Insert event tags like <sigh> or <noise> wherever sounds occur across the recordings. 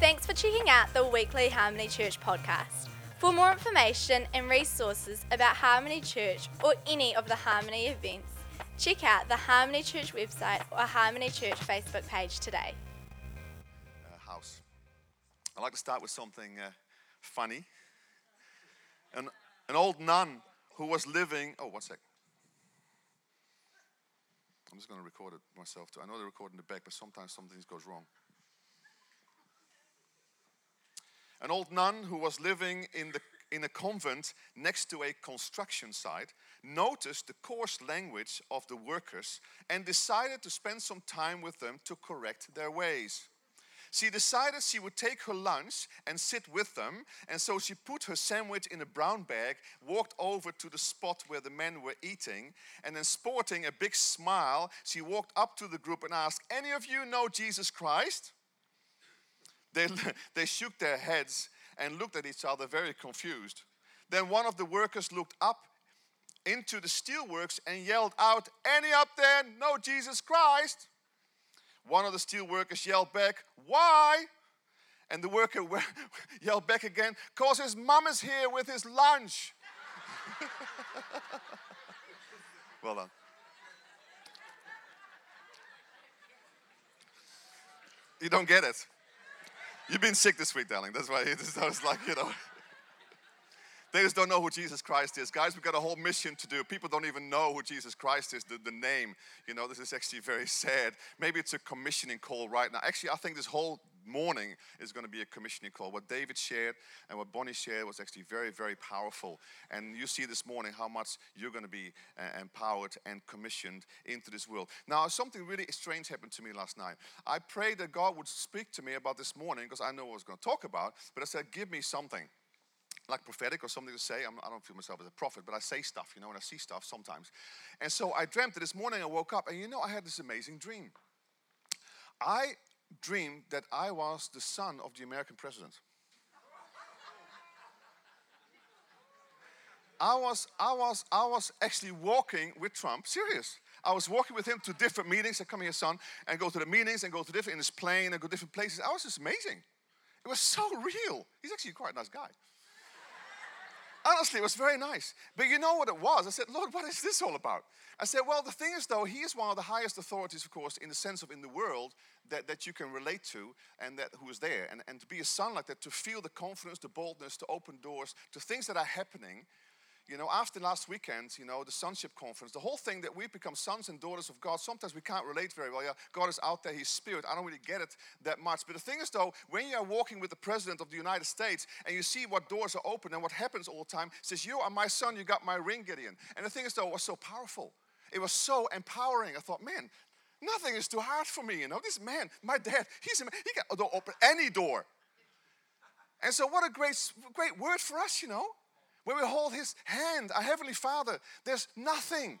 Thanks for checking out the weekly Harmony Church podcast. For more information and resources about Harmony Church or any of the Harmony events, check out the Harmony Church website or Harmony Church Facebook page today. uh, house. I'd like to start with something uh, funny. An, an old nun who was living. Oh, one sec. I'm just going to record it myself too. I know they record in the back, but sometimes something goes wrong. An old nun who was living in, the, in a convent next to a construction site noticed the coarse language of the workers and decided to spend some time with them to correct their ways. She decided she would take her lunch and sit with them, and so she put her sandwich in a brown bag, walked over to the spot where the men were eating, and then sporting a big smile, she walked up to the group and asked, Any of you know Jesus Christ? They, <laughs> they shook their heads and looked at each other very confused. Then one of the workers looked up into the steelworks and yelled out, Any up there know Jesus Christ? One of the steelworkers yelled back, Why? And the worker <laughs> yelled back again, Because his mom is here with his lunch. <laughs> well done. You don't get it. You've been sick this week, darling. That's why <laughs> it's just like, you know. They just don't know who Jesus Christ is. Guys, we've got a whole mission to do. People don't even know who Jesus Christ is, the, the name. You know, this is actually very sad. Maybe it's a commissioning call right now. Actually, I think this whole morning is going to be a commissioning call. What David shared and what Bonnie shared was actually very, very powerful. And you see this morning how much you're going to be uh, empowered and commissioned into this world. Now, something really strange happened to me last night. I prayed that God would speak to me about this morning because I know what I was going to talk about, but I said, Give me something like prophetic or something to say. I'm, I do not feel myself as a prophet, but I say stuff, you know, and I see stuff sometimes. And so I dreamt that this morning I woke up, and you know, I had this amazing dream. I dreamed that I was the son of the American president. I was, I was, I was actually walking with Trump, serious. I was walking with him to different meetings. I come here, son, and go to the meetings and go to different in his plane and go different places. I was just amazing. It was so real. He's actually quite a nice guy. Honestly, it was very nice. But you know what it was? I said, Lord, what is this all about? I said, well, the thing is, though, he is one of the highest authorities, of course, in the sense of in the world that, that you can relate to and that who is there. And, and to be a son like that, to feel the confidence, the boldness, to open doors to things that are happening you know, after last weekend, you know, the sonship conference, the whole thing that we become sons and daughters of God, sometimes we can't relate very well. Yeah, God is out there, He's spirit. I don't really get it that much. But the thing is, though, when you are walking with the President of the United States and you see what doors are open and what happens all the time, says, You are my son, you got my ring, Gideon. And the thing is, though, it was so powerful. It was so empowering. I thought, man, nothing is too hard for me, you know. This man, my dad, he's a man, he can open any door. And so, what a great, great word for us, you know. When we hold His hand, our Heavenly Father, there's nothing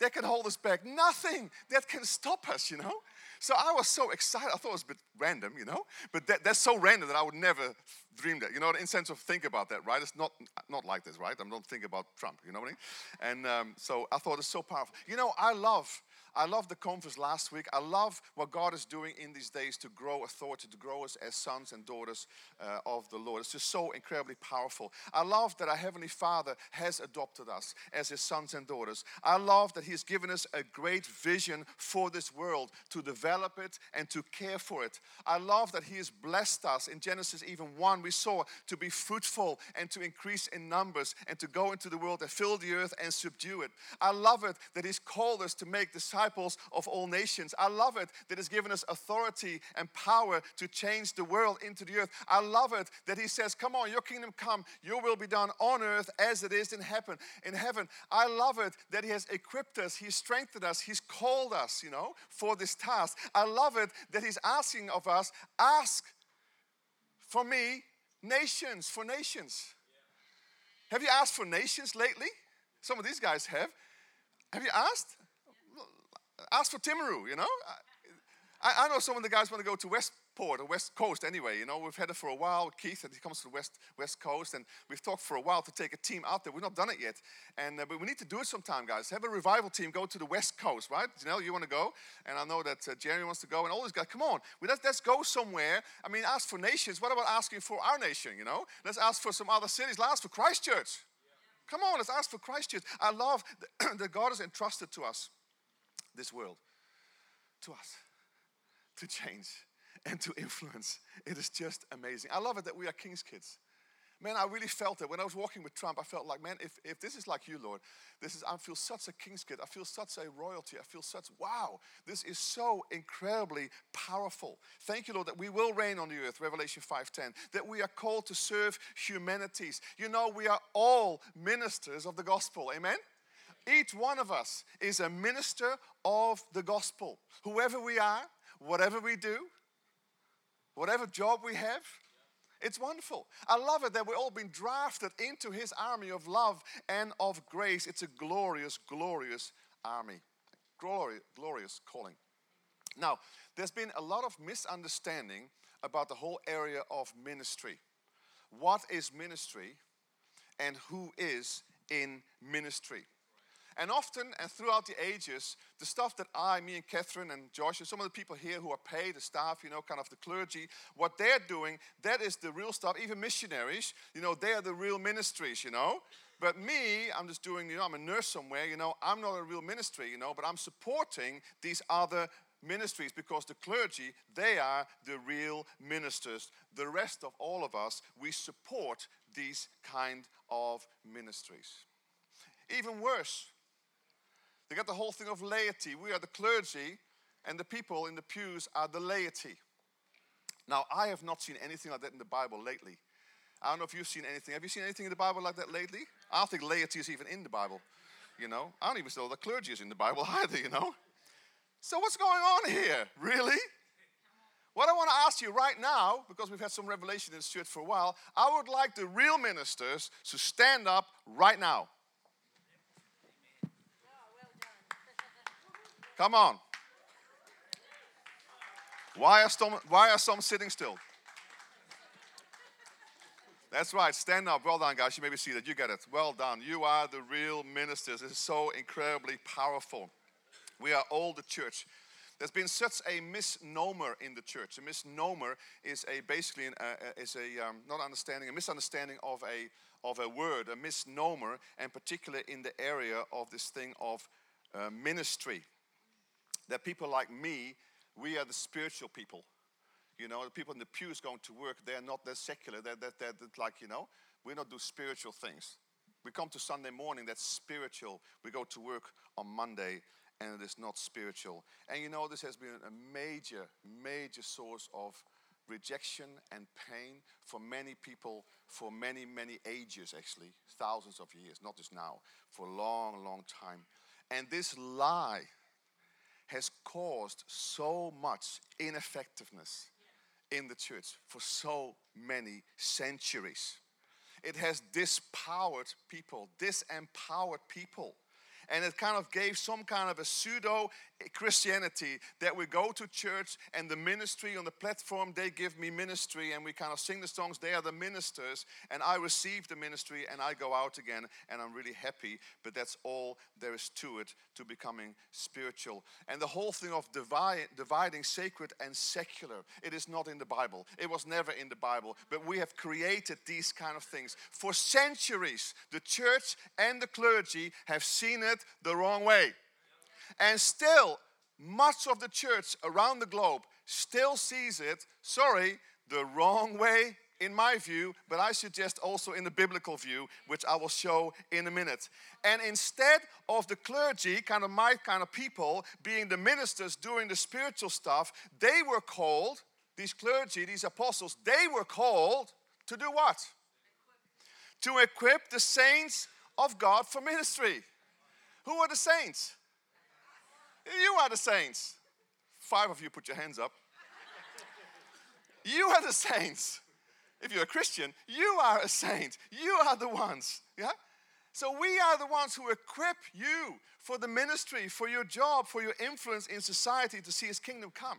that can hold us back, nothing that can stop us, you know? So I was so excited. I thought it was a bit random, you know? But that, that's so random that I would never dream that. You know, in sense of think about that, right? It's not, not like this, right? I don't think about Trump, you know what I mean? And um, so I thought it's so powerful. You know, I love I love the conference last week. I love what God is doing in these days to grow authority, to grow us as sons and daughters uh, of the Lord. It's just so incredibly powerful. I love that our Heavenly Father has adopted us as His sons and daughters. I love that He has given us a great vision for this world to develop it and to care for it. I love that He has blessed us. In Genesis, even 1, we saw to be fruitful and to increase in numbers and to go into the world and fill the earth and subdue it. I love it that He's called us to make disciples disciples of all nations. I love it that He's given us authority and power to change the world into the earth. I love it that He says, Come on, your kingdom come, your will be done on earth as it is in heaven. In heaven. I love it that He has equipped us, He's strengthened us, He's called us, you know, for this task. I love it that He's asking of us, ask for me nations, for nations. Have you asked for nations lately? Some of these guys have. Have you asked? Ask for Timaru, you know? I, I know some of the guys want to go to Westport, or West Coast anyway. You know, we've had it for a while. Keith, and he comes to the West, West Coast, and we've talked for a while to take a team out there. We've not done it yet, and uh, but we need to do it sometime, guys. Have a revival team go to the West Coast, right? Know, you want to go, and I know that uh, Jerry wants to go, and all these guys. Come on, we, let's, let's go somewhere. I mean, ask for nations. What about asking for our nation? You know, let's ask for some other cities. Let's ask for Christchurch. Come on, let's ask for Christchurch. I love <clears throat> that God has entrusted to us this world, to us, to change and to influence. It is just amazing. I love it that we are King's kids. Man, I really felt it. When I was walking with Trump, I felt like, man, if, if this is like you, Lord, this is I feel such a king's kid. I feel such a royalty. I feel such, wow, this is so incredibly powerful. Thank you, Lord, that we will reign on the earth, Revelation 5:10, that we are called to serve humanities. You know, we are all ministers of the gospel. Amen? Each one of us is a minister of the gospel. Whoever we are, whatever we do, whatever job we have, it's wonderful. I love it that we've all been drafted into his army of love and of grace. It's a glorious, glorious army. Glorious, glorious calling. Now, there's been a lot of misunderstanding about the whole area of ministry. What is ministry and who is in ministry? And often and throughout the ages, the stuff that I, me and Catherine and Josh and some of the people here who are paid, the staff, you know, kind of the clergy, what they're doing, that is the real stuff. Even missionaries, you know, they are the real ministries, you know. But me, I'm just doing, you know, I'm a nurse somewhere, you know, I'm not a real ministry, you know, but I'm supporting these other ministries because the clergy, they are the real ministers. The rest of all of us, we support these kind of ministries. Even worse, they got the whole thing of laity. We are the clergy, and the people in the pews are the laity. Now, I have not seen anything like that in the Bible lately. I don't know if you've seen anything. Have you seen anything in the Bible like that lately? I don't think laity is even in the Bible. You know, I don't even know the clergy is in the Bible <laughs> either, you know. So, what's going on here? Really? What I want to ask you right now, because we've had some revelation in church for a while, I would like the real ministers to stand up right now. Come on. Why are some, why are some sitting still? That's right. Stand up. Well done, guys. You may be seated. You get it. Well done. You are the real ministers. This is so incredibly powerful. We are all the church. There's been such a misnomer in the church. A misnomer is a basically an, uh, is a um, not understanding, a misunderstanding of a of a word, a misnomer, and particularly in the area of this thing of uh, ministry that people like me, we are the spiritual people. You know, the people in the pews going to work, they're not that secular. They're, they're, they're, they're like, you know, we don't do spiritual things. We come to Sunday morning, that's spiritual. We go to work on Monday, and it is not spiritual. And you know, this has been a major, major source of rejection and pain for many people for many, many ages, actually, thousands of years, not just now, for a long, long time. And this lie has caused so much ineffectiveness in the church for so many centuries. It has disempowered people, disempowered people and it kind of gave some kind of a pseudo Christianity that we go to church and the ministry on the platform, they give me ministry and we kind of sing the songs, they are the ministers, and I receive the ministry and I go out again and I'm really happy. But that's all there is to it to becoming spiritual. And the whole thing of divide, dividing sacred and secular, it is not in the Bible. It was never in the Bible. But we have created these kind of things. For centuries, the church and the clergy have seen it the wrong way. And still, much of the church around the globe still sees it, sorry, the wrong way in my view, but I suggest also in the biblical view, which I will show in a minute. And instead of the clergy, kind of my kind of people, being the ministers doing the spiritual stuff, they were called, these clergy, these apostles, they were called to do what? To equip the saints of God for ministry. Who are the saints? You are the saints. Five of you put your hands up. You are the saints. If you're a Christian, you are a saint. You are the ones. Yeah? So we are the ones who equip you for the ministry, for your job, for your influence in society to see his kingdom come.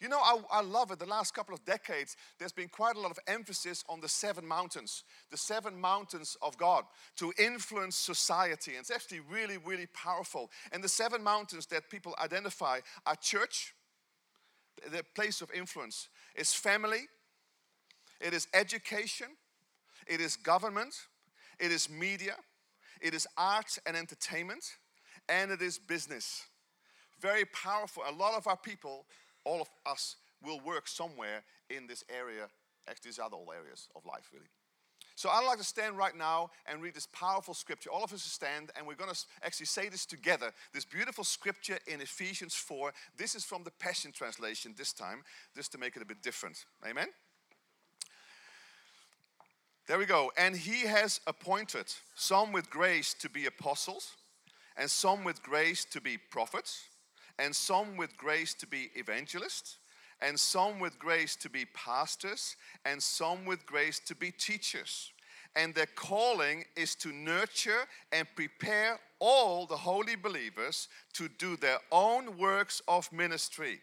You know, I, I love it. The last couple of decades, there's been quite a lot of emphasis on the seven mountains, the seven mountains of God to influence society. And it's actually really, really powerful. And the seven mountains that people identify are church, the place of influence, is family, it is education, it is government, it is media, it is arts and entertainment, and it is business. Very powerful. A lot of our people, all of us, will work somewhere in this area. Actually, these other all areas of life, really. So I'd like to stand right now and read this powerful scripture. All of us stand, and we're going to actually say this together. This beautiful scripture in Ephesians 4. This is from the Passion Translation this time, just to make it a bit different. Amen? There we go. And he has appointed some with grace to be apostles, and some with grace to be prophets and some with grace to be evangelists, and some with grace to be pastors, and some with grace to be teachers. And their calling is to nurture and prepare all the holy believers to do their own works of ministry.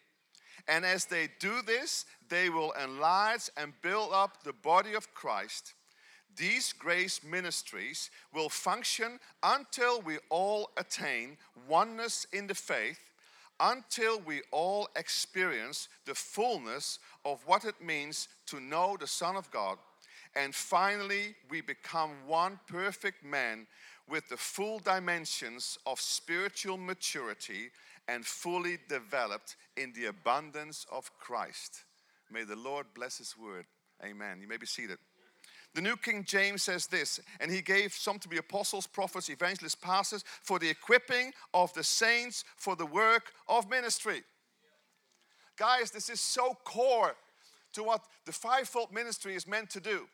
And as they do this, they will enlarge and build up the body of Christ. These grace ministries will function until we all attain oneness in the faith until we all experience the fullness of what it means to know the Son of God. And finally, we become one perfect man with the full dimensions of spiritual maturity and fully developed in the abundance of Christ. May the Lord bless His word. Amen. You may be seated. The New King James says this, and he gave some to be apostles, prophets, evangelists, pastors for the equipping of the saints for the work of ministry. Guys, this is so core to what the fivefold ministry is meant to do.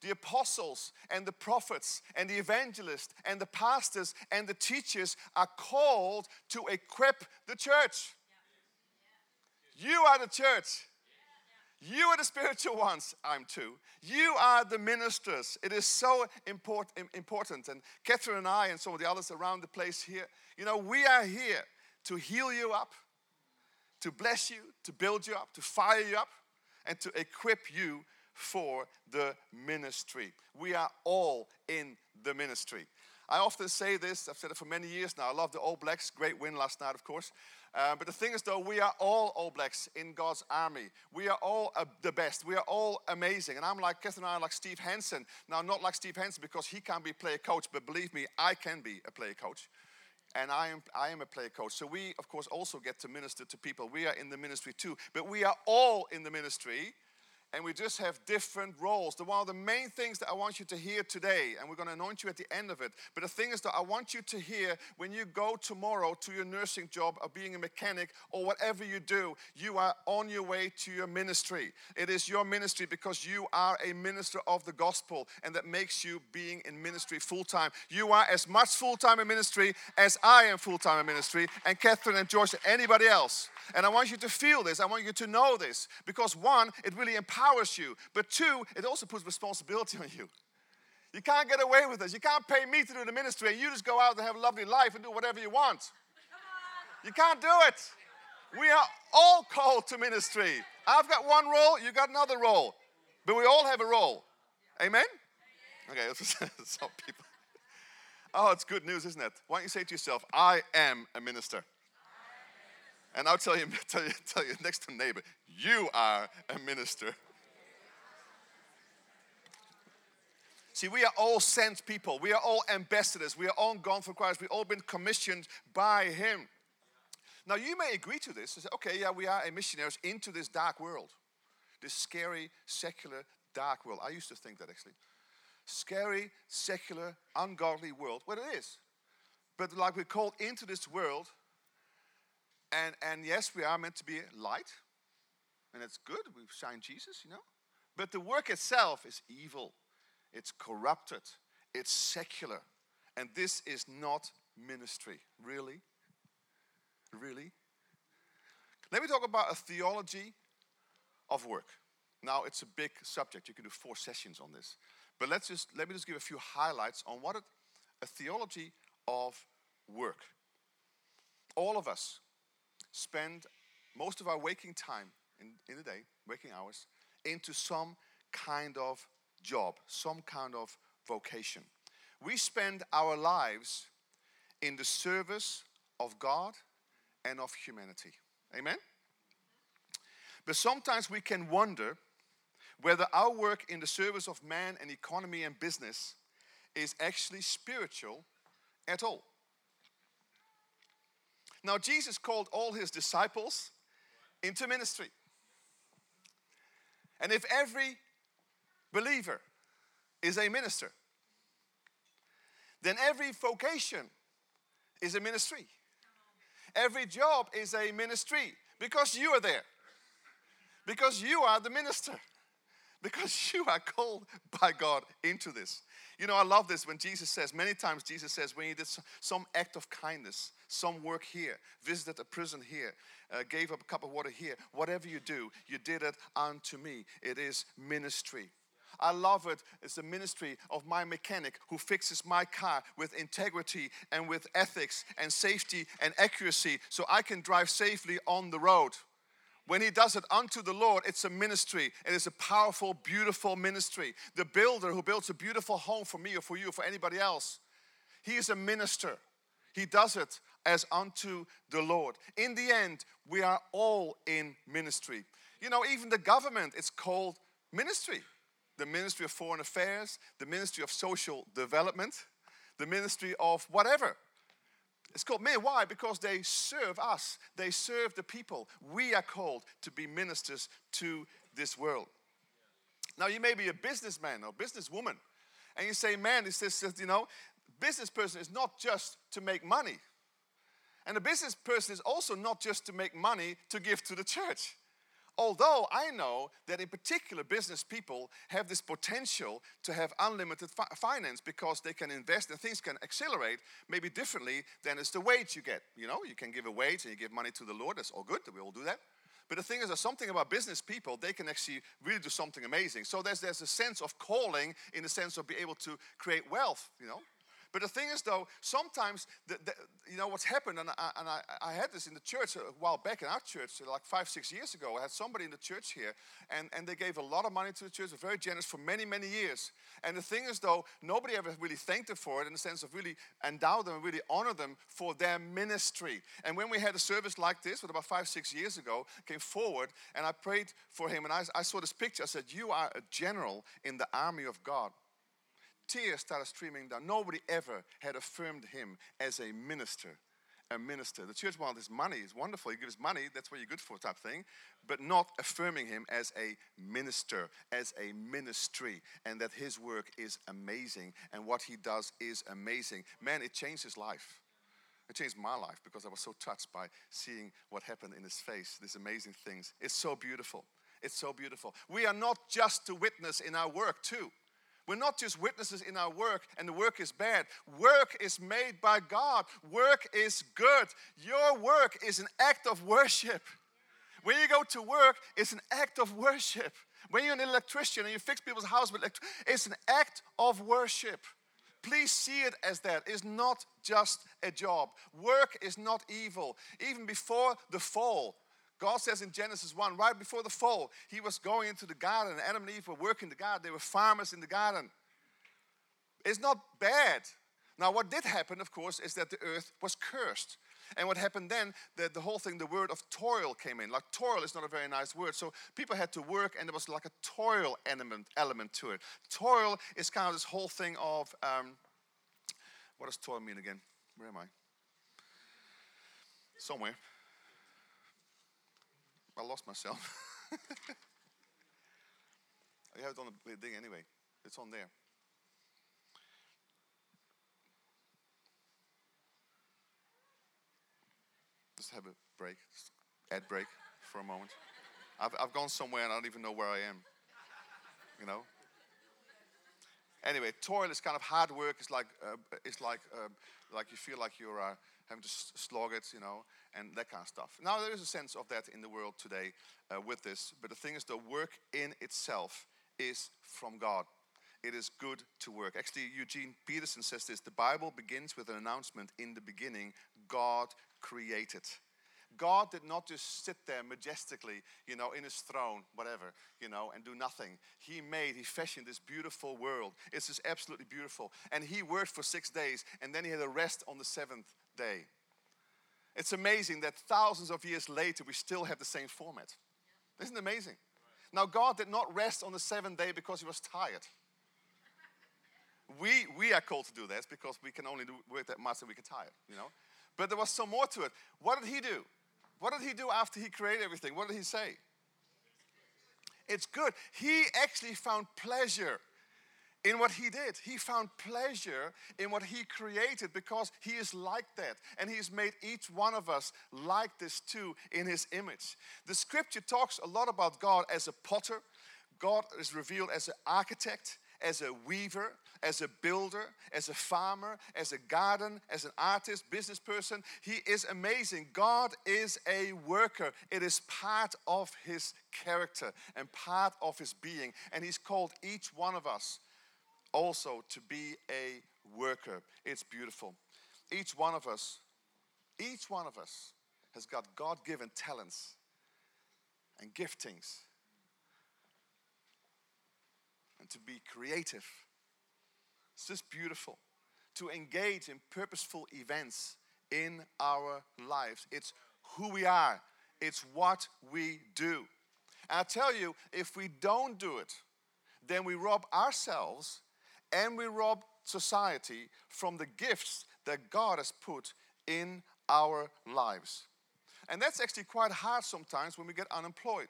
The apostles and the prophets and the evangelists and the pastors and the teachers are called to equip the church. You are the church. You are the spiritual ones. I'm too. You are the ministers. It is so import, important. And Catherine and I, and some of the others around the place here, you know, we are here to heal you up, to bless you, to build you up, to fire you up, and to equip you for the ministry. We are all in the ministry. I often say this, I've said it for many years now. I love the All Blacks. Great win last night, of course. Uh, but the thing is, though, we are all All Blacks in God's army. We are all uh, the best. We are all amazing. And I'm like, Catherine and I are like Steve Hansen. Now, not like Steve Hansen because he can't be player coach, but believe me, I can be a player coach. And I am, I am a player coach. So we, of course, also get to minister to people. We are in the ministry too. But we are all in the ministry and we just have different roles. The one of the main things that I want you to hear today, and we're going to anoint you at the end of it. But the thing is that I want you to hear when you go tomorrow to your nursing job or being a mechanic or whatever you do, you are on your way to your ministry. It is your ministry because you are a minister of the gospel, and that makes you being in ministry full time. You are as much full time in ministry as I am full time in ministry, and Catherine and George and anybody else. And I want you to feel this. I want you to know this because one, it really empowers you. But two, it also puts responsibility on you. You can't get away with this. You can't pay me to do the ministry and you just go out and have a lovely life and do whatever you want. You can't do it. We are all called to ministry. I've got one role, you've got another role. But we all have a role. Amen? Okay, <laughs> some people. Oh, it's good news, isn't it? Why don't you say to yourself, I am a minister? And I'll tell you, <laughs> tell you, tell you next to neighbor, you are a minister. See, we are all sent people. We are all ambassadors. We are all gone for Christ. We've all been commissioned by Him. Now, you may agree to this and say, okay, yeah, we are missionaries into this dark world, this scary, secular, dark world. I used to think that actually. Scary, secular, ungodly world. Well, it is. But like we're called into this world and, and yes, we are meant to be light, and it's good. We've shine Jesus, you know. But the work itself is evil, it's corrupted, it's secular. And this is not ministry. Really? Really? Let me talk about a theology of work. Now, it's a big subject. You can do four sessions on this. But let's just, let me just give a few highlights on what it, a theology of work. All of us spend most of our waking time in, in the day, waking hours, into some kind of job, some kind of vocation. We spend our lives in the service of God and of humanity. Amen? But sometimes we can wonder whether our work in the service of man and economy and business is actually spiritual at all. Now, Jesus called all his disciples into ministry. And if every believer is a minister, then every vocation is a ministry. Every job is a ministry because you are there. Because you are the minister. Because <laughs> you are called by God into this. You know, I love this when Jesus says, many times Jesus says, when he did some act of kindness, some work here, visited a prison here, uh, gave up a cup of water here, whatever you do, you did it unto me. It is ministry. I love it. It's the ministry of my mechanic who fixes my car with integrity and with ethics and safety and accuracy so I can drive safely on the road. When he does it unto the Lord, it's a ministry. It is a powerful, beautiful ministry. The builder who builds a beautiful home for me or for you or for anybody else, he is a minister. He does it as unto the Lord. In the end, we are all in ministry. You know, even the government, it's called ministry the Ministry of Foreign Affairs, the Ministry of Social Development, the Ministry of whatever. It's called me. Why? Because they serve us, they serve the people. We are called to be ministers to this world. Now, you may be a businessman or businesswoman, and you say, man, it's this, you know, business person is not just to make money. And a business person is also not just to make money to give to the church. Although I know that in particular business people have this potential to have unlimited fi- finance because they can invest and things can accelerate maybe differently than it's the wage you get. You know, you can give a wage and you give money to the Lord, that's all good, we all do that. But the thing is, there's something about business people, they can actually really do something amazing. So there's, there's a sense of calling in the sense of being able to create wealth, you know. But the thing is, though, sometimes, the, the, you know, what's happened, and, I, and I, I, had this in the church a while back in our church, like five, six years ago. I had somebody in the church here, and, and they gave a lot of money to the church, very generous for many, many years. And the thing is, though, nobody ever really thanked them for it in the sense of really endow them and really honor them for their ministry. And when we had a service like this, what about five, six years ago, came forward, and I prayed for him, and I, I saw this picture. I said, You are a general in the army of God tears started streaming down. Nobody ever had affirmed him as a minister. A minister. The church wanted his money. It's wonderful. He gives money, that's what you're good for, type thing. But not affirming him as a minister, as a ministry, and that his work is amazing and what he does is amazing. Man, it changed his life. It changed my life because I was so touched by seeing what happened in his face, these amazing things. It's so beautiful. It's so beautiful. We are not just to witness in our work, too. We're not just witnesses in our work and the work is bad. Work is made by God, work is good. Your work is an act of worship. When you go to work, it's an act of worship. When you're an electrician and you fix people's house with electricity, it's an act of worship. Please see it as that. It's not just a job. Work is not evil. Even before the fall, God says in Genesis 1, right before the fall, he was going into the garden. Adam and Eve were working the garden. They were farmers in the garden. It's not bad. Now, what did happen, of course, is that the earth was cursed. And what happened then, the, the whole thing, the word of toil came in. Like toil is not a very nice word. So people had to work, and there was like a toil element, element to it. Toil is kind of this whole thing of um, what does toil mean again? Where am I? Somewhere. I lost myself. <laughs> I have it on the thing anyway. It's on there. Just have a break, ad break for a moment. I've, I've gone somewhere and I don't even know where I am. You know? Anyway, toil is kind of hard work. It's like, uh, it's like, uh, like you feel like you're uh, having to slog it, you know and that kind of stuff. Now, there is a sense of that in the world today uh, with this, but the thing is, the work in itself is from God. It is good to work. Actually, Eugene Peterson says this the Bible begins with an announcement in the beginning God created. God did not just sit there majestically, you know, in his throne, whatever, you know, and do nothing. He made, he fashioned this beautiful world. It's just absolutely beautiful. And he worked for six days, and then he had a rest on the seventh day. It's amazing that thousands of years later, we still have the same format. Isn't it amazing? Now, God did not rest on the seventh day because he was tired. We, we are called to do this because we can only do work that much and we get tired, you know. But there was some more to it. What did he do? What did he do after he created everything? What did he say? It's good. He actually found pleasure in what he did. He found pleasure in what he created because he is like that. And he's made each one of us like this too in his image. The scripture talks a lot about God as a potter, God is revealed as an architect as a weaver, as a builder, as a farmer, as a garden, as an artist, business person. He is amazing. God is a worker. It is part of his character and part of his being. And he's called each one of us also to be a worker. It's beautiful. Each one of us, each one of us has got God given talents and giftings and to be creative. It's just beautiful. To engage in purposeful events in our lives. It's who we are, it's what we do. And I tell you, if we don't do it, then we rob ourselves and we rob society from the gifts that God has put in our lives. And that's actually quite hard sometimes when we get unemployed.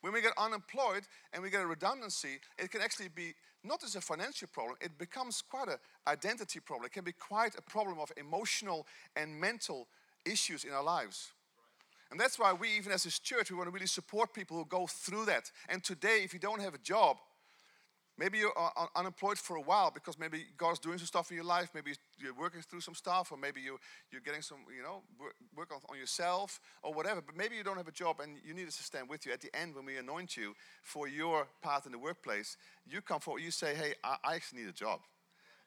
When we get unemployed and we get a redundancy, it can actually be not as a financial problem, it becomes quite an identity problem. It can be quite a problem of emotional and mental issues in our lives. And that's why we, even as a church, we want to really support people who go through that. And today, if you don't have a job, Maybe you're unemployed for a while because maybe God's doing some stuff in your life. Maybe you're working through some stuff, or maybe you, you're getting some, you know, work on, yourself or whatever. But maybe you don't have a job and you need us to stand with you. At the end, when we anoint you for your path in the workplace, you come forward, you say, Hey, I, I actually need a job.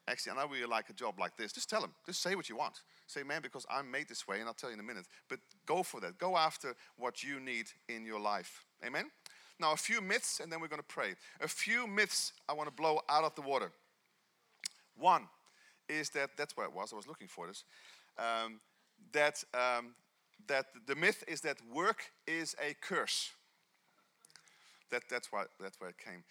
Actually, I know really like a job like this. Just tell them, just say what you want. Say, man, because I'm made this way, and I'll tell you in a minute. But go for that. Go after what you need in your life. Amen? Now, a few myths, and then we're going to pray. A few myths I want to blow out of the water. One is that, that's where it was, I was looking for this. Um, that, um, that the myth is that work is a curse. That, that's, why, that's where it came.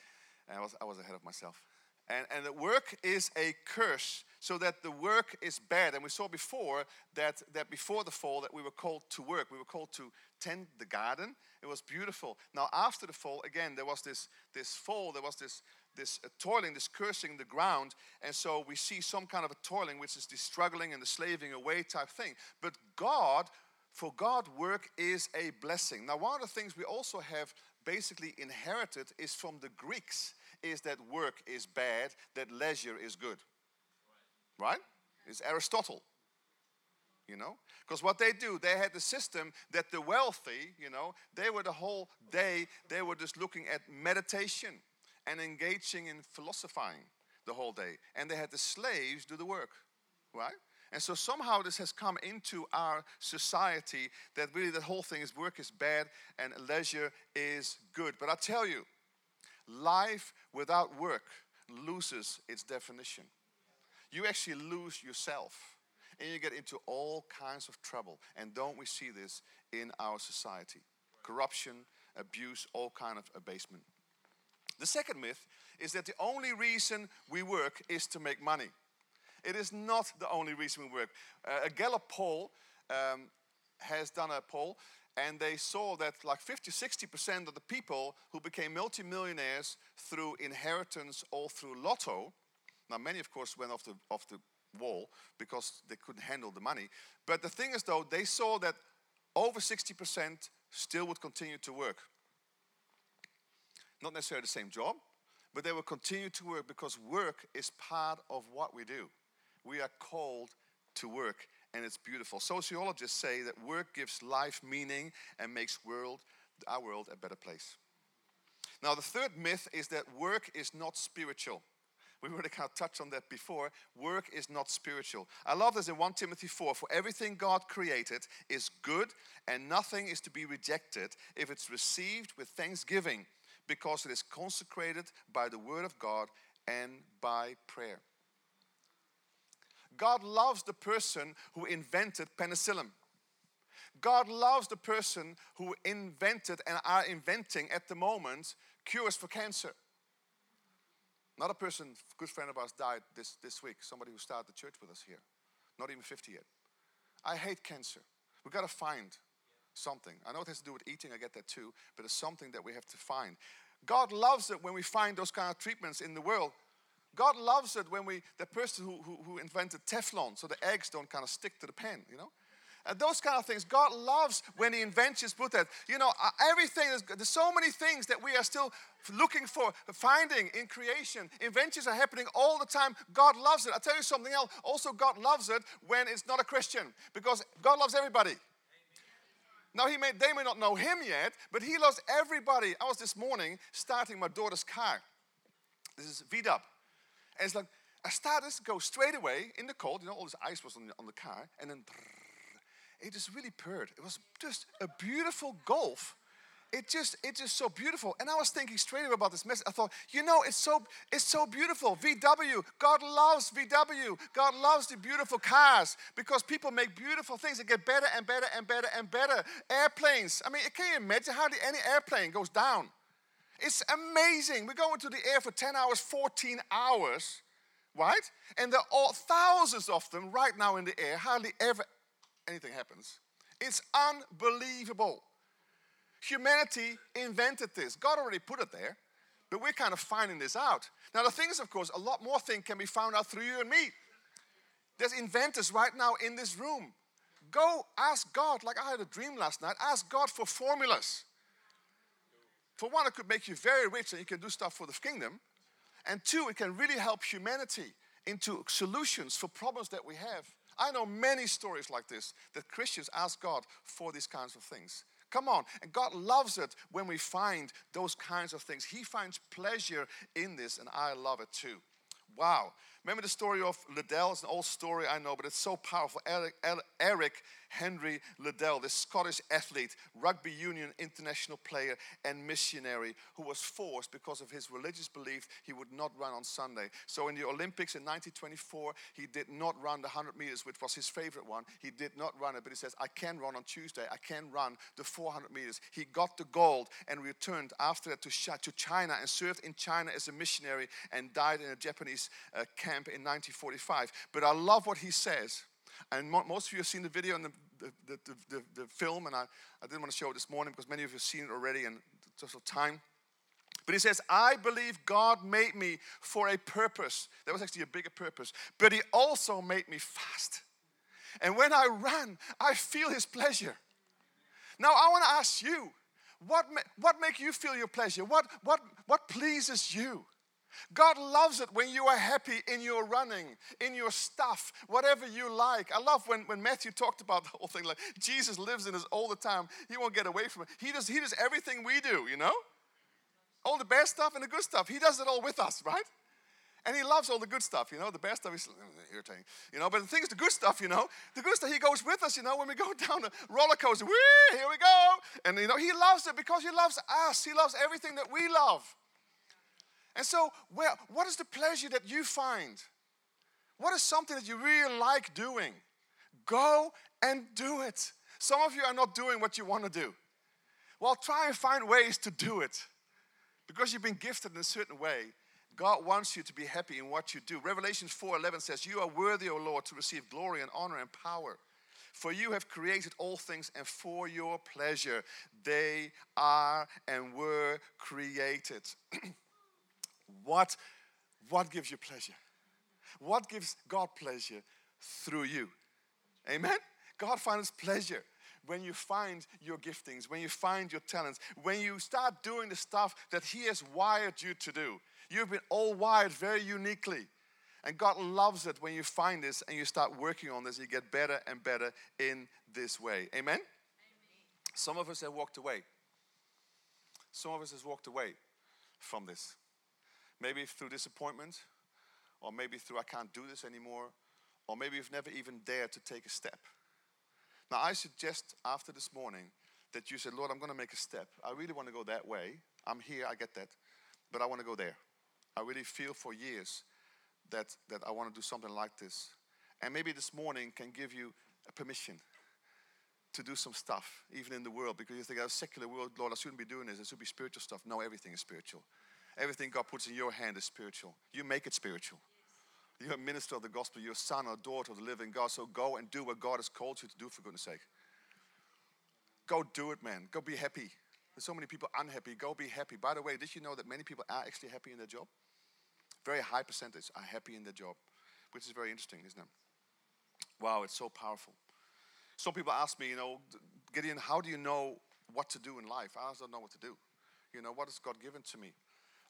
And I was, I was ahead of myself. And, and the work is a curse, so that the work is bad. And we saw before that, that before the fall that we were called to work. We were called to tend the garden. It was beautiful. Now after the fall, again, there was this, this fall, there was this, this uh, toiling, this cursing the ground. And so we see some kind of a toiling, which is the struggling and the slaving away type thing. But God, for God, work is a blessing. Now, one of the things we also have basically inherited is from the Greeks is that work is bad, that leisure is good. Right? It's Aristotle. You know? Because what they do, they had the system that the wealthy, you know, they were the whole day, they were just looking at meditation and engaging in philosophizing the whole day. And they had the slaves do the work. Right? And so somehow this has come into our society that really the whole thing is work is bad and leisure is good. But I tell you, Life without work loses its definition. You actually lose yourself and you get into all kinds of trouble. And don't we see this in our society? Corruption, abuse, all kind of abasement. The second myth is that the only reason we work is to make money. It is not the only reason we work. Uh, a Gallup poll um, has done a poll and they saw that like 50 60% of the people who became multimillionaires through inheritance or through lotto now many of course went off the off the wall because they couldn't handle the money. But the thing is though they saw that over 60% still would continue to work. Not necessarily the same job but they will continue to work because work is part of what we do. We are called to work and it's beautiful. Sociologists say that work gives life meaning and makes world, our world a better place. Now, the third myth is that work is not spiritual. We already kind of touched on that before. Work is not spiritual. I love this in 1 Timothy 4 For everything God created is good, and nothing is to be rejected if it's received with thanksgiving, because it is consecrated by the word of God and by prayer. God loves the person who invented penicillin. God loves the person who invented and are inventing at the moment cures for cancer. Another person, good friend of ours, died this, this week. Somebody who started the church with us here. Not even 50 yet. I hate cancer. We've got to find something. I know it has to do with eating, I get that too, but it's something that we have to find. God loves it when we find those kind of treatments in the world. God loves it when we, the person who, who, who invented Teflon, so the eggs don't kind of stick to the pan, you know? And those kind of things. God loves when He inventions put that. You know, uh, everything, there's so many things that we are still looking for, finding in creation. Inventions are happening all the time. God loves it. I'll tell you something else. Also, God loves it when it's not a Christian because God loves everybody. Now, he may, they may not know him yet, but he loves everybody. I was this morning starting my daughter's car. This is VW. And it's like, I started to go straight away in the cold. You know, all this ice was on the, on the car. And then it just really purred. It was just a beautiful golf. It just, it's just so beautiful. And I was thinking straight away about this message. I thought, you know, it's so, it's so beautiful. VW, God loves VW. God loves the beautiful cars because people make beautiful things that get better and better and better and better. Airplanes. I mean, can you imagine hardly any airplane goes down? It's amazing. We go into the air for 10 hours, 14 hours, right? And there are thousands of them right now in the air. Hardly ever anything happens. It's unbelievable. Humanity invented this. God already put it there, but we're kind of finding this out. Now, the thing is, of course, a lot more things can be found out through you and me. There's inventors right now in this room. Go ask God, like I had a dream last night, ask God for formulas. For one, it could make you very rich and you can do stuff for the kingdom. And two, it can really help humanity into solutions for problems that we have. I know many stories like this that Christians ask God for these kinds of things. Come on. And God loves it when we find those kinds of things. He finds pleasure in this, and I love it too. Wow. Remember the story of Liddell? It's an old story, I know, but it's so powerful. Eric, Eric Henry Liddell, this Scottish athlete, rugby union international player, and missionary who was forced because of his religious belief he would not run on Sunday. So in the Olympics in 1924, he did not run the 100 meters, which was his favorite one. He did not run it, but he says, I can run on Tuesday. I can run the 400 meters. He got the gold and returned after that to, China and served in China as a missionary and died in a Japanese uh, camp in 1945. But I love what he says. And mo- most of you have seen the video and the, the, the, the, film, and I, I didn't want to show it this morning because many of you have seen it already and just of time. But he says, I believe God made me for a purpose. That was actually a bigger purpose. But he also made me fast. And when I run, I feel his pleasure. Now I want to ask you, what, ma- what make you feel your pleasure? What, what, what pleases you? God loves it when you are happy in your running, in your stuff, whatever you like. I love when, when Matthew talked about <laughs> the whole thing like Jesus lives in us all the time. He won't get away from it. He does, he does everything we do, you know? All the bad stuff and the good stuff. He does it all with us, right? And he loves all the good stuff, you know. The bad stuff is mm, irritating, you know. But the thing is, the good stuff, you know, the good stuff, he goes with us, you know. When we go <laughs> down the roller coaster, whee, here we go. And, you know, he loves it because he loves us. He loves everything that we love. And so, where, what is the pleasure that you find? What is something that you really like doing? Go and do it. Some of you are not doing what you want to do. Well, try and find ways to do it. Because you've been gifted in a certain way, God wants you to be happy in what you do. Revelation 4:11 says, "You are worthy, O Lord, to receive glory and honor and power." For you have created all things, and for your pleasure they are and were created. <clears throat> What, what gives you pleasure? What gives God pleasure through you? Amen? God finds pleasure when you find your giftings, when you find your talents, when you start doing the stuff that He has wired you to do. You've been all wired very uniquely. And God loves it when you find this and you start working on this. You get better and better in this way. Amen? Amen? Some of us have walked away. Some of us has walked away from this maybe through disappointment, or maybe through I can't do this anymore, or maybe you've never even dared to take a step. Now, I suggest after this morning that you said, Lord, I'm going to make a step. I really want to go that way. I'm here, I get that, but I want to go there. I really feel for years that, that I want to do something like this. And maybe this morning can give you a permission to do some stuff, even in the world, because you think, a secular world, Lord, I shouldn't be doing this. It should be spiritual stuff. No, everything is spiritual. Everything God puts in your hand is spiritual. You make it spiritual. You're a minister of the gospel. You're a son or daughter of the living God. So go and do what God has called you to do, for goodness sake. Go do it, man. Go be happy. There's so many people unhappy. Go be happy. By the way, did you know that many people are actually happy in their job? Very high percentage are happy in their job, which is very interesting, isn't it? Wow, it's so powerful. Some people ask me, you know, Gideon, how do you know what to do in life? I also don't know what to do. You know, what has God given to me?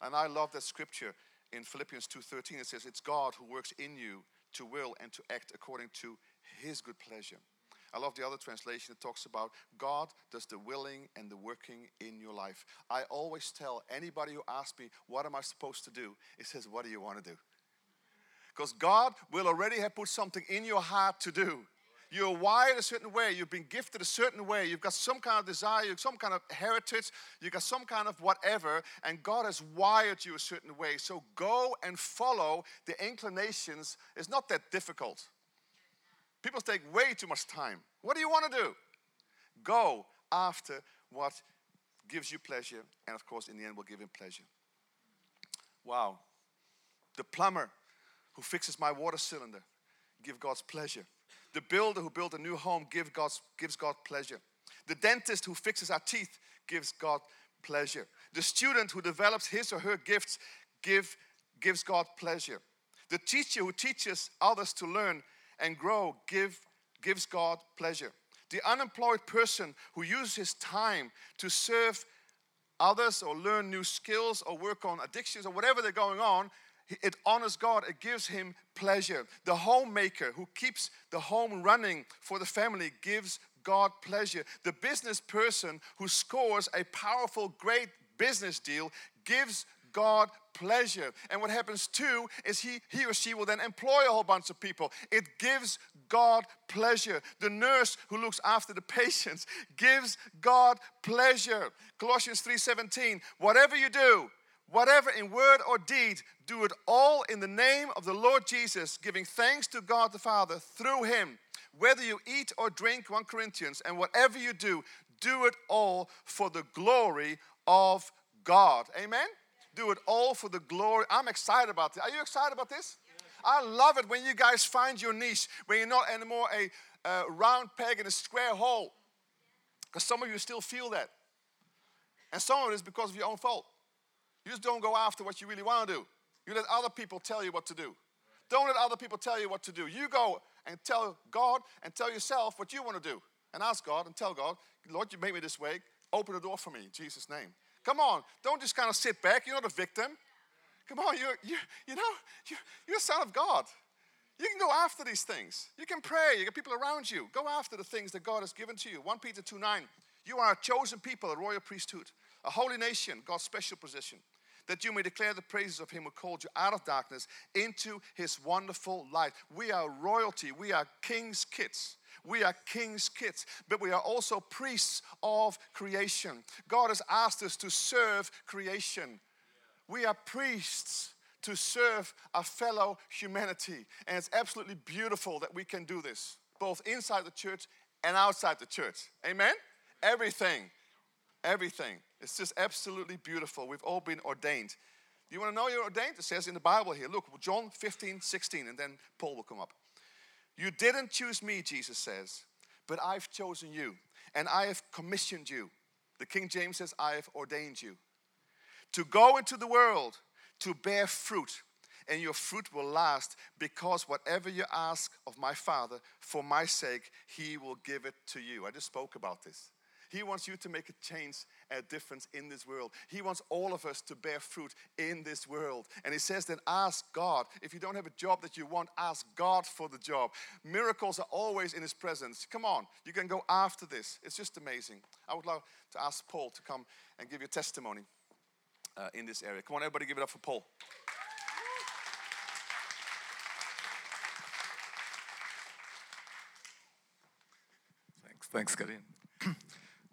And I love that scripture in Philippians 2:13. It says, "It's God who works in you to will and to act according to His good pleasure." I love the other translation. It talks about God does the willing and the working in your life. I always tell anybody who asks me, What am I supposed to do? It says, What do you want to do? Because God will already have put something in your heart to do. You're wired a certain way. You've been gifted a certain way. You've got some kind of desire, you've some kind of heritage, you've got some kind of whatever, and God has wired you a certain way. So go and follow the inclinations. It's not that difficult. People take way too much time. What do you want to do? Go after what gives you pleasure, and of course, in the end, will give him pleasure. Wow. The plumber who fixes my water cylinder, give God's pleasure. The builder who built a new home give God's, gives God pleasure. The dentist who fixes our teeth gives God pleasure. The student who develops his or her gifts give, gives God pleasure. The teacher who teaches others to learn and grow give, gives God pleasure. The unemployed person who uses his time to serve others or learn new skills or work on addictions or whatever they're going on it honors God, it gives him pleasure. The homemaker who keeps the home running for the family gives God pleasure. The business person who scores a powerful, great business deal gives God pleasure. And what happens too is he, he or she will then employ a whole bunch of people. It gives God pleasure. The nurse who looks after the <laughs> patients gives God pleasure. Colossians 3:17, whatever you do, Whatever in word or deed, do it all in the name of the Lord Jesus, giving thanks to God the Father through him. Whether you eat or drink, 1 Corinthians, and whatever you do, do it all for the glory of God. Amen? Do it all for the glory. I'm excited about this. Are you excited about this? I love it when you guys find your niche, when you're not anymore a, a round peg in a square hole. Because some of you still feel that. And some of it is because of your own fault. You just don't go after what you really want to do. You let other people tell you what to do. Don't let other people tell you what to do. You go and tell God and tell yourself what you want to do. And ask God and tell God, Lord, you made me this way. Open the door for me in Jesus' name. Come on. Don't just kind of sit back. You're not a victim. Come on. You're, you you know, you're, you're a son of God. You can go after these things. You can pray. You got people around you. Go after the things that God has given to you. 1 Peter 2 9. You are a chosen people, a royal priesthood, a holy nation, God's special possession, that you may declare the praises of him who called you out of darkness into his wonderful light. We are royalty, we are king's kids. We are king's kids, but we are also priests of creation. God has asked us to serve creation. We are priests to serve our fellow humanity. And it's absolutely beautiful that we can do this, both inside the church and outside the church. Amen? Everything. Everything. It's just absolutely beautiful. We've all been ordained. Do you want to know you're ordained? It says in the Bible here. Look, John 15, 16, and then Paul will come up. You didn't choose me, Jesus says, but I've chosen you, and I have commissioned you. The King James says, I have ordained you to go into the world to bear fruit, and your fruit will last because whatever you ask of my Father for my sake, he will give it to you. I just spoke about this. He wants you to make a change, a difference in this world. He wants all of us to bear fruit in this world. And He says then, ask God. If you don't have a job that you want, ask God for the job. Miracles are always in His presence. Come on, you can go after this. It's just amazing. I would love to ask Paul to come and give your testimony uh, in this area. Come on, everybody, give it up for Paul. Thanks, Karin. <clears throat>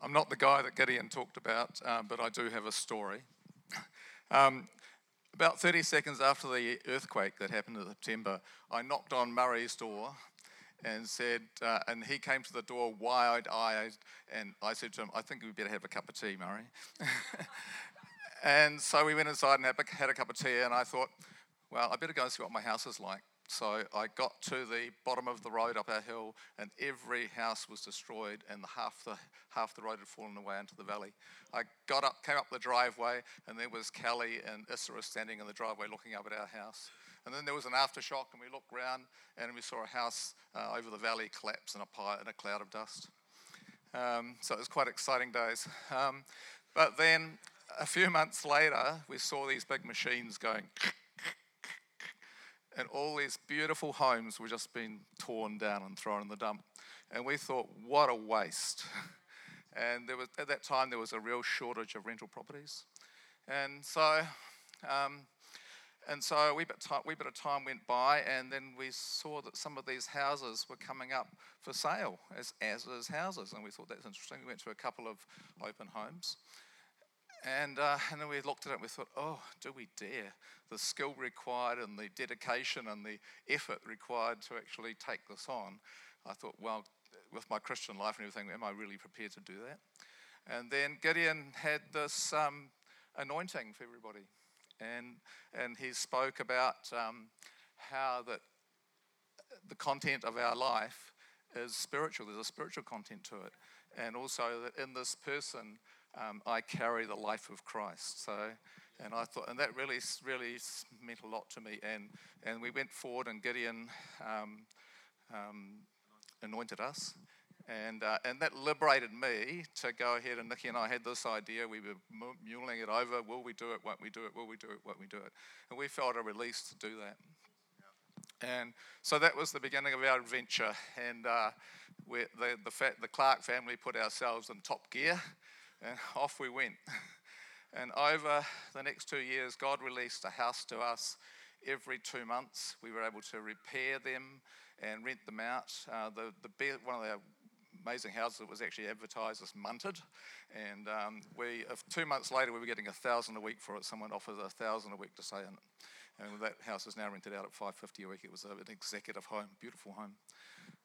I'm not the guy that Gideon talked about, um, but I do have a story. <laughs> Um, about 30 seconds after the earthquake that happened in September, I knocked on Murray's door and said, uh, and he came to the door wide eyed, and I said to him, I think we better have a cup of tea, Murray. <laughs> and so we went inside and had a cup of tea, and I thought, well, I better go and see what my house is like. So I got to the bottom of the road up our hill, and every house was destroyed, and half the half the road had fallen away into the valley. I got up, came up the driveway, and there was Kelly and Issa standing in the driveway looking up at our house. And then there was an aftershock, and we looked round, and we saw a house uh, over the valley collapse in a pile in a cloud of dust. Um, so it was quite exciting days. Um, but then a few months later, we saw these big machines going and all these beautiful homes were just being torn down and thrown in the dump. And we thought, what a waste. <laughs> and there was, at that time, there was a real shortage of rental properties. And so, um, and so a wee bit, wee bit of time went by, and then we saw that some of these houses were coming up for sale as, as houses. And we thought that's interesting. We went to a couple of open homes. And, uh, and then we looked at it and we thought, oh, do we dare? The skill required and the dedication and the effort required to actually take this on. I thought, well, with my Christian life and everything, am I really prepared to do that? And then Gideon had this um, anointing for everybody. And, and he spoke about um, how that the content of our life is spiritual. There's a spiritual content to it. And also that in this person, um, I carry the life of Christ. So, and I thought, and that really, really meant a lot to me. And and we went forward, and Gideon um, um, anointed us. And, uh, and that liberated me to go ahead. And Nikki and I had this idea. We were mulling it over. Will we do it? Won't we do it? Will we do it? Won't we do it? And we felt a release to do that. And so that was the beginning of our adventure. And uh, the, the, the Clark family put ourselves in top gear and <laughs> off we went. <laughs> And over the next two years, God released a house to us every two months. We were able to repair them and rent them out. Uh, the, the one of the amazing houses that was actually advertised as munted. And um, we, two months later, we were getting a thousand a week for it. Someone offered a thousand a week to stay in it. And that house is now rented out at 550 a week. It was an executive home, beautiful home.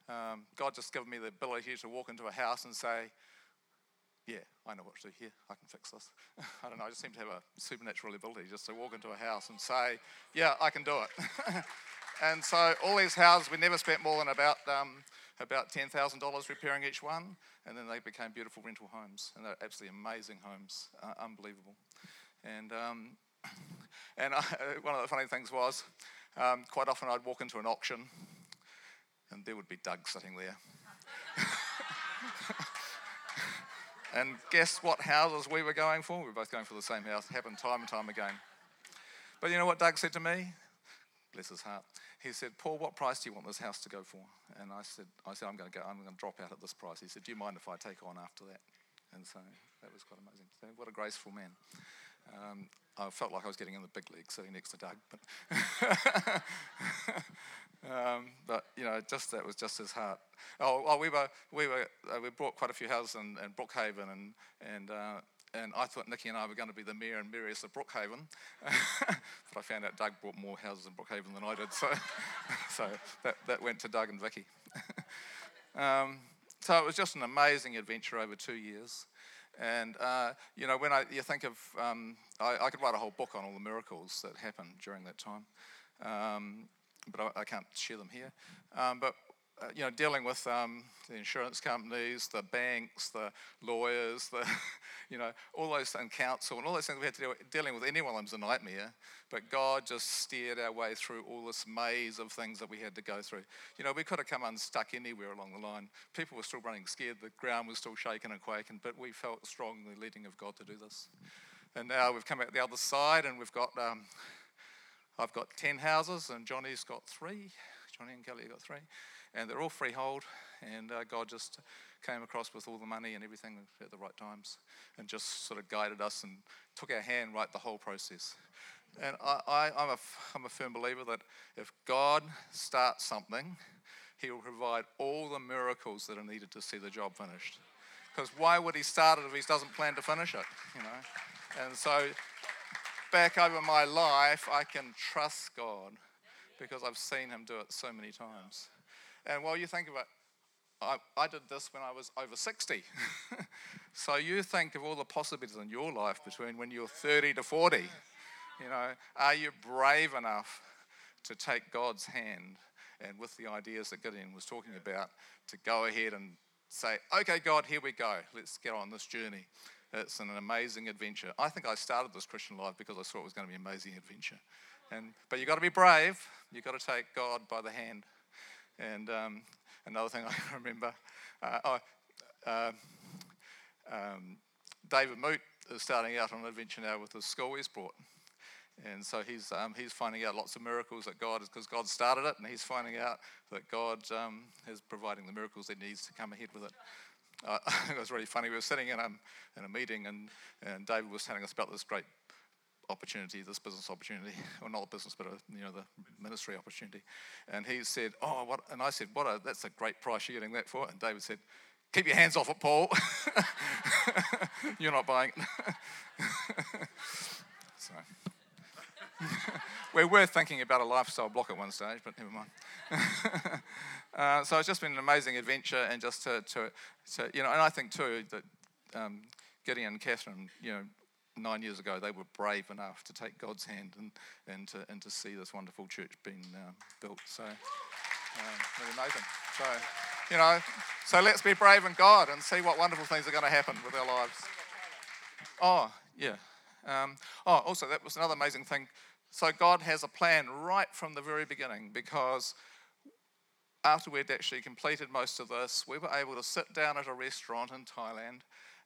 Um, God just given me the ability to walk into a house and say, yeah, I know what to do here. I can fix this. <laughs> I don't know. I just seem to have a supernatural ability just to walk into a house and say, yeah, I can do it. <laughs> and so all these houses, we never spent more than about um, about ten thousand dollars repairing each one, and then they became beautiful rental homes, and they're absolutely amazing homes, uh, unbelievable. And um, <clears throat> and I, <laughs> one of the funny things was, um, quite often I'd walk into an auction, and there would be Doug sitting there. And guess what houses we were going for? We were both going for the same house. It happened time and time again. But you know what Doug said to me? Bless his heart. He said, Paul, what price do you want this house to go for? And I said, I said, I'm going to go, I'm going to drop out at this price. He said, Do you mind if I take on after that? And so that was quite amazing. What a graceful man. Um, I felt like I was getting in the big league sitting next to Doug. But, <laughs> um, but you know, just that was just his heart. Oh, oh we were we were uh, we bought quite a few houses in, in Brookhaven, and and uh, and I thought Nikki and I were going to be the mayor and mayoress of Brookhaven, <laughs> but I found out Doug bought more houses in Brookhaven than I did, so <laughs> so that that went to Doug and Vicky. um, so it was just an amazing adventure over two years. And uh, you know, when I you think of, um, I, I, could write a whole book on all the miracles that happened during that time, um, but I, I, can't share them here. Um, but uh, you know, dealing with um, the insurance companies, the banks, the lawyers, the, <laughs> you know, all those and council and all those things we had to deal with. Dealing with anyone was a nightmare, but God just steered our way through all this maze of things that we had to go through. You know, we could have come unstuck anywhere along the line. People were still running scared, the ground was still shaking and quaking, but we felt strongly leading of God to do this. And now we've come out the other side, and we've got, um, I've got 10 houses, and Johnny's got three. Johnny and Kelly have got three and they're all freehold. And uh, God just came across with all the money and everything at the right times, and just sort of guided us and took our hand right the whole process. And I, I'm, a, I'm a firm believer that if God starts something, He will provide all the miracles that are needed to see the job finished. Because why would He start it if He doesn't plan to finish it? You know. And so, back over my life, I can trust God because I've seen Him do it so many times. And while you think about I, I did this when I was over 60. <laughs> so you think of all the possibilities in your life between when you're 30 to 40. You know, are you brave enough to take God's hand and with the ideas that Gideon was talking about to go ahead and say, okay, God, here we go. Let's get on this journey. It's an amazing adventure. I think I started this Christian life because I saw it was going to be an amazing adventure. And, but you've got to be brave. You've got to take God by the hand. And um, another thing <laughs> I remember, uh, oh, uh, um, David Moot is starting out on an adventure now with the school he's brought. And so he's, um, he's finding out lots of miracles that God is, because God started it, and he's finding out that God um, is providing the miracles he needs to come ahead with it. Uh, <laughs> it was really funny. We were sitting in, um, in a meeting, and, and David was telling us about this great opportunity, this business opportunity, <laughs> or not a business, but a, you know the ministry opportunity. And he said, "Oh, what?" And I said, "What? A, that's a great price you're getting that for." And David said, "Keep your hands off it, Paul. <laughs> you're not buying it." <laughs> so. we were thinking about a lifestyle block at one stage, but never mind. uh, so it's just been an amazing adventure, and just to, to, to you know, and I think too that um, Gideon and Catherine, you know, nine years ago, they were brave enough to take God's hand and, and, to, and to see this wonderful church being uh, built. So, really amazing. So, you know, so let's be brave in God and see what wonderful things are going to happen with our lives. Oh, yeah. Um, oh, also, that was another amazing thing. So, God has a plan right from the very beginning because after we'd actually completed most of this, we were able to sit down at a restaurant in Thailand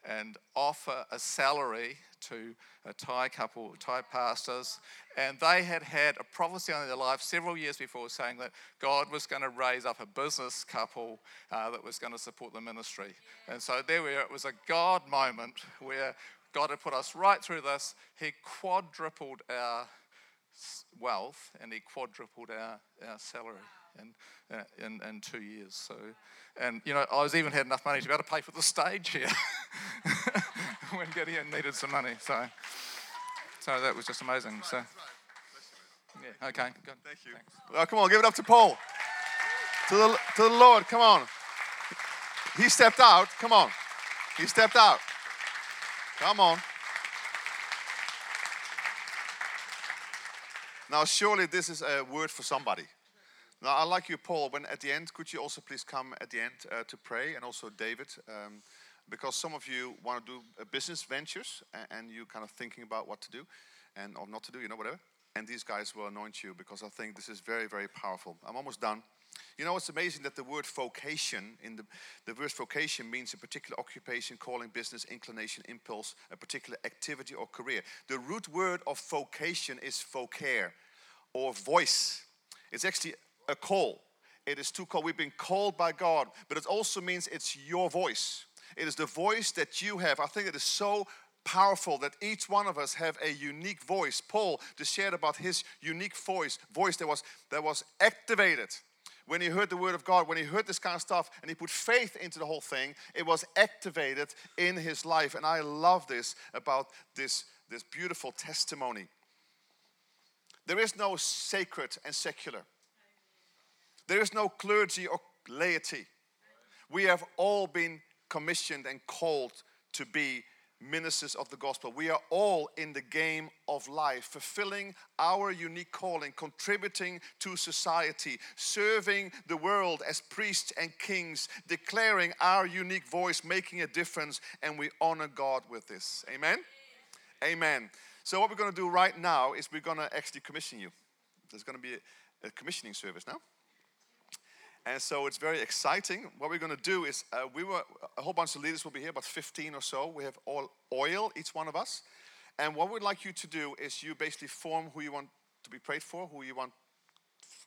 and offer a salary to a Thai couple, Thai pastors, and they had had a prophecy on their life several years before saying that God was going to raise up a business couple uh, that was going to support the ministry. And so there we are. It was a God moment where God had put us right through this. He quadrupled our wealth and he quadrupled our, our salary in, in, in two years. So, and you know, I was even had enough money to be able to pay for the stage here <laughs> when Gideon needed some money. So, so that was just amazing. So, yeah, okay, good. Thank you. Well, oh, come on, give it up to Paul. To the, to the Lord, come on. He stepped out, come on. He stepped out. Come on. Now, surely this is a word for somebody. Now, I like you, Paul. When at the end, could you also please come at the end uh, to pray, and also David, um, because some of you want to do uh, business ventures, and, and you kind of thinking about what to do, and or not to do, you know, whatever. And these guys will anoint you because I think this is very, very powerful. I'm almost done. You know, it's amazing that the word vocation, in the, the word vocation means a particular occupation, calling, business, inclination, impulse, a particular activity or career. The root word of vocation is vocare or voice. It's actually a call. It is to call. We've been called by God, but it also means it's your voice. It is the voice that you have. I think it is so powerful that each one of us have a unique voice. Paul just shared about his unique voice, voice that was that was activated when he heard the word of God, when he heard this kind of stuff and he put faith into the whole thing, it was activated in his life. And I love this about this, this beautiful testimony. There is no sacred and secular. There is no clergy or laity. We have all been commissioned and called to be ministers of the gospel. We are all in the game of life, fulfilling our unique calling, contributing to society, serving the world as priests and kings, declaring our unique voice, making a difference, and we honor God with this. Amen? Amen. So, what we're going to do right now is we're going to actually commission you. There's going to be a, commissioning service now. And so it's very exciting. What we're going to do is uh, we were a whole bunch of leaders will be here, about 15 or so. We have all oil, each one of us. And what we'd like you to do is you basically form who you want to be prayed for, who you want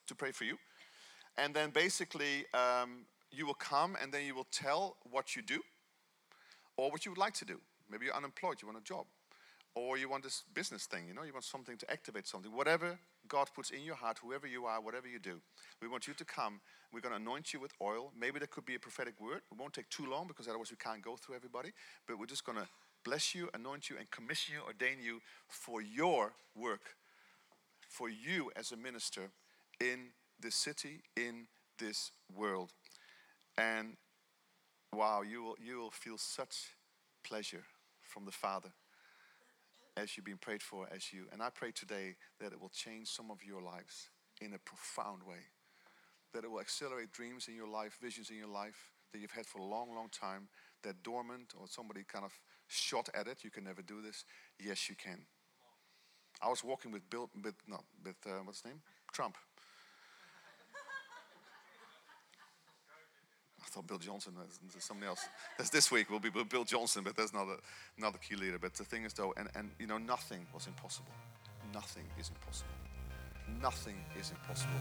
to pray for you. And then basically um, you will come and then you will tell what you do or what you would like to do. Maybe you're unemployed, you want a job or you want this business thing, you know, you want something to activate something. Whatever God puts in your heart, whoever you are, whatever you do, we want you to come. We're going to anoint you with oil. Maybe there could be a prophetic word. It won't take too long because otherwise we can't go through everybody. But we're just going to bless you, anoint you, and commission you, ordain you for your work, for you as a minister in this city, in this world. And wow, you will, you will feel such pleasure from the Father as you've been prayed for, as you. And I pray today that it will change some of your lives in a profound way. That it will accelerate dreams in your life, visions in your life that you've had for a long, long time, that dormant or somebody kind of shot at it. You can never do this. Yes, you can. I was walking with Bill, with, no, with, uh, what's his name? Trump. Thought Bill Johnson was somebody else. That's this week will be Bill Johnson, but there's not another key leader. But the thing is, though, and, and you know, nothing was impossible. Nothing is impossible. Nothing is impossible.